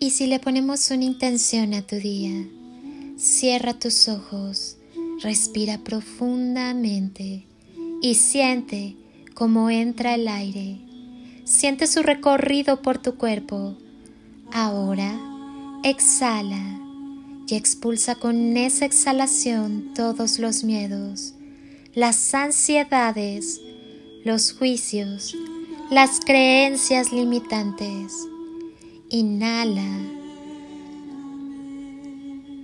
Y si le ponemos una intención a tu día, cierra tus ojos, respira profundamente y siente cómo entra el aire. Siente su recorrido por tu cuerpo. Ahora exhala y expulsa con esa exhalación todos los miedos, las ansiedades, los juicios, las creencias limitantes. Inhala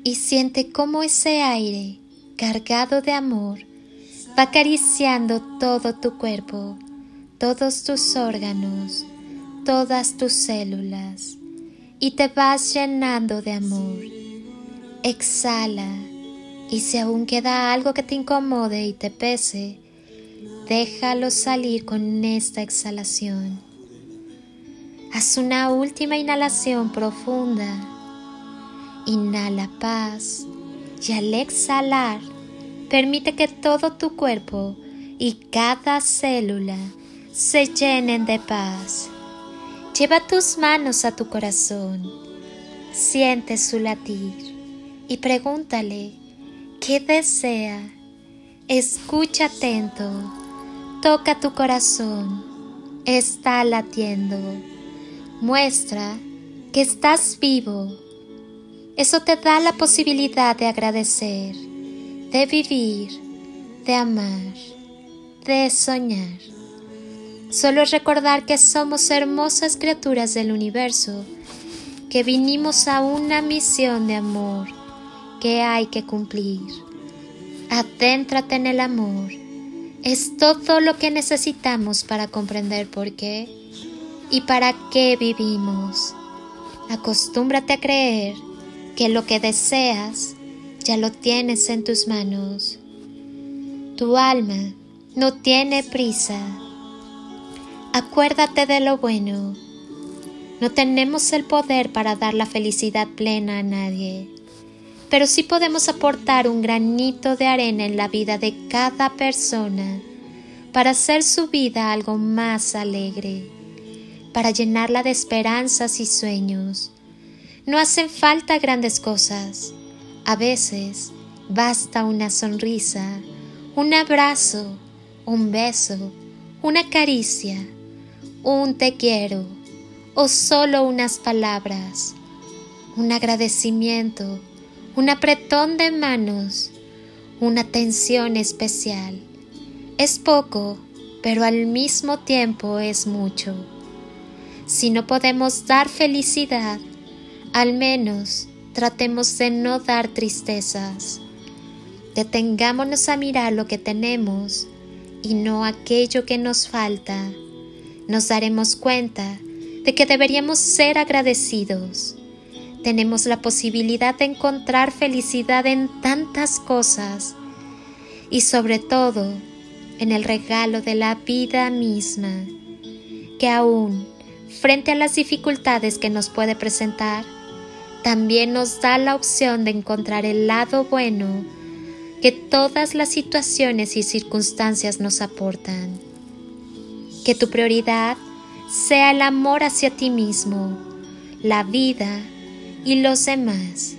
y siente cómo ese aire cargado de amor va acariciando todo tu cuerpo, todos tus órganos, todas tus células y te vas llenando de amor. Exhala y si aún queda algo que te incomode y te pese, déjalo salir con esta exhalación. Haz una última inhalación profunda. Inhala paz y al exhalar permite que todo tu cuerpo y cada célula se llenen de paz. Lleva tus manos a tu corazón, siente su latir y pregúntale qué desea. Escucha atento, toca tu corazón, está latiendo muestra que estás vivo. Eso te da la posibilidad de agradecer, de vivir, de amar, de soñar. Solo es recordar que somos hermosas criaturas del universo, que vinimos a una misión de amor que hay que cumplir. Adéntrate en el amor. Es todo lo que necesitamos para comprender por qué y para qué vivimos. Acostúmbrate a creer que lo que deseas ya lo tienes en tus manos. Tu alma no tiene prisa. Acuérdate de lo bueno. No tenemos el poder para dar la felicidad plena a nadie, pero sí podemos aportar un granito de arena en la vida de cada persona para hacer su vida algo más alegre para llenarla de esperanzas y sueños. No hacen falta grandes cosas. A veces basta una sonrisa, un abrazo, un beso, una caricia, un te quiero o solo unas palabras, un agradecimiento, un apretón de manos, una atención especial. Es poco, pero al mismo tiempo es mucho. Si no podemos dar felicidad, al menos tratemos de no dar tristezas. Detengámonos a mirar lo que tenemos y no aquello que nos falta. Nos daremos cuenta de que deberíamos ser agradecidos. Tenemos la posibilidad de encontrar felicidad en tantas cosas y sobre todo en el regalo de la vida misma, que aún frente a las dificultades que nos puede presentar, también nos da la opción de encontrar el lado bueno que todas las situaciones y circunstancias nos aportan. Que tu prioridad sea el amor hacia ti mismo, la vida y los demás.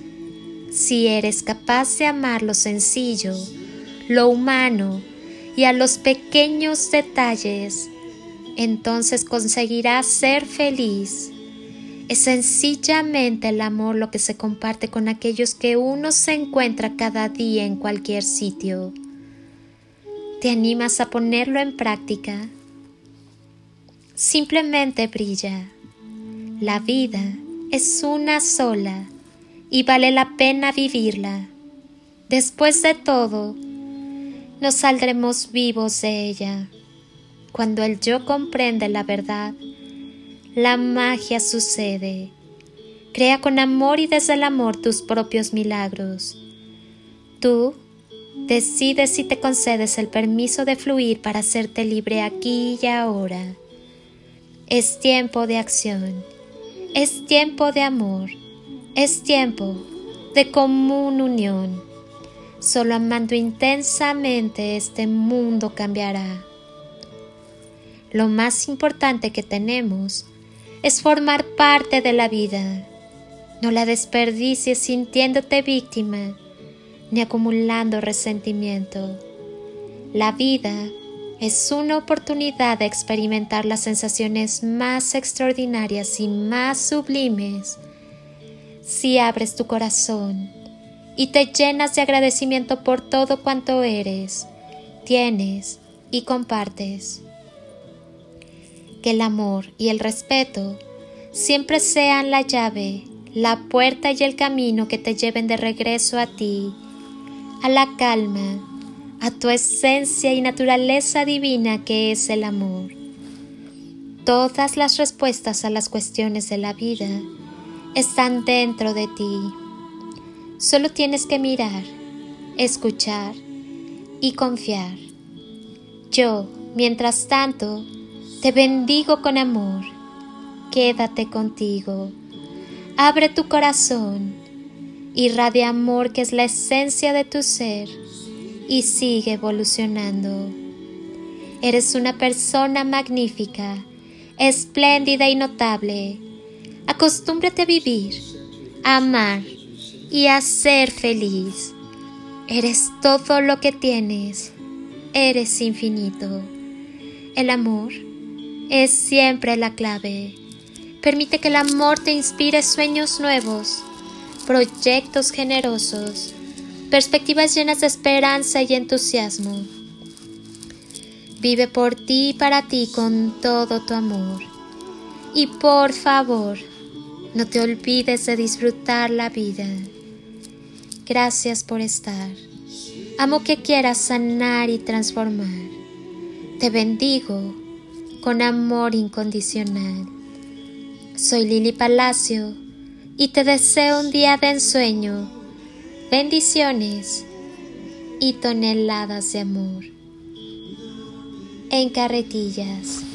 Si eres capaz de amar lo sencillo, lo humano y a los pequeños detalles, entonces conseguirás ser feliz. Es sencillamente el amor lo que se comparte con aquellos que uno se encuentra cada día en cualquier sitio. ¿Te animas a ponerlo en práctica? Simplemente brilla. La vida es una sola y vale la pena vivirla. Después de todo, nos saldremos vivos de ella. Cuando el yo comprende la verdad, la magia sucede. Crea con amor y desde el amor tus propios milagros. Tú decides si te concedes el permiso de fluir para hacerte libre aquí y ahora. Es tiempo de acción. Es tiempo de amor. Es tiempo de común unión. Solo amando intensamente este mundo cambiará. Lo más importante que tenemos es formar parte de la vida. No la desperdicies sintiéndote víctima ni acumulando resentimiento. La vida es una oportunidad de experimentar las sensaciones más extraordinarias y más sublimes si abres tu corazón y te llenas de agradecimiento por todo cuanto eres, tienes y compartes. Que el amor y el respeto siempre sean la llave, la puerta y el camino que te lleven de regreso a ti, a la calma, a tu esencia y naturaleza divina que es el amor. Todas las respuestas a las cuestiones de la vida están dentro de ti. Solo tienes que mirar, escuchar y confiar. Yo, mientras tanto, te bendigo con amor. Quédate contigo. Abre tu corazón. Irradia amor que es la esencia de tu ser y sigue evolucionando. Eres una persona magnífica, espléndida y notable. Acostúmbrate a vivir, a amar y a ser feliz. Eres todo lo que tienes. Eres infinito. El amor es siempre la clave. Permite que el amor te inspire sueños nuevos, proyectos generosos perspectivas llenas de esperanza y entusiasmo. Vive por ti y para ti con todo tu amor. Y por favor, no te olvides de disfrutar la vida. Gracias por estar. Amo que quieras sanar y transformar. Te bendigo con amor incondicional. Soy Lili Palacio y te deseo un día de ensueño bendiciones y toneladas de amor en carretillas.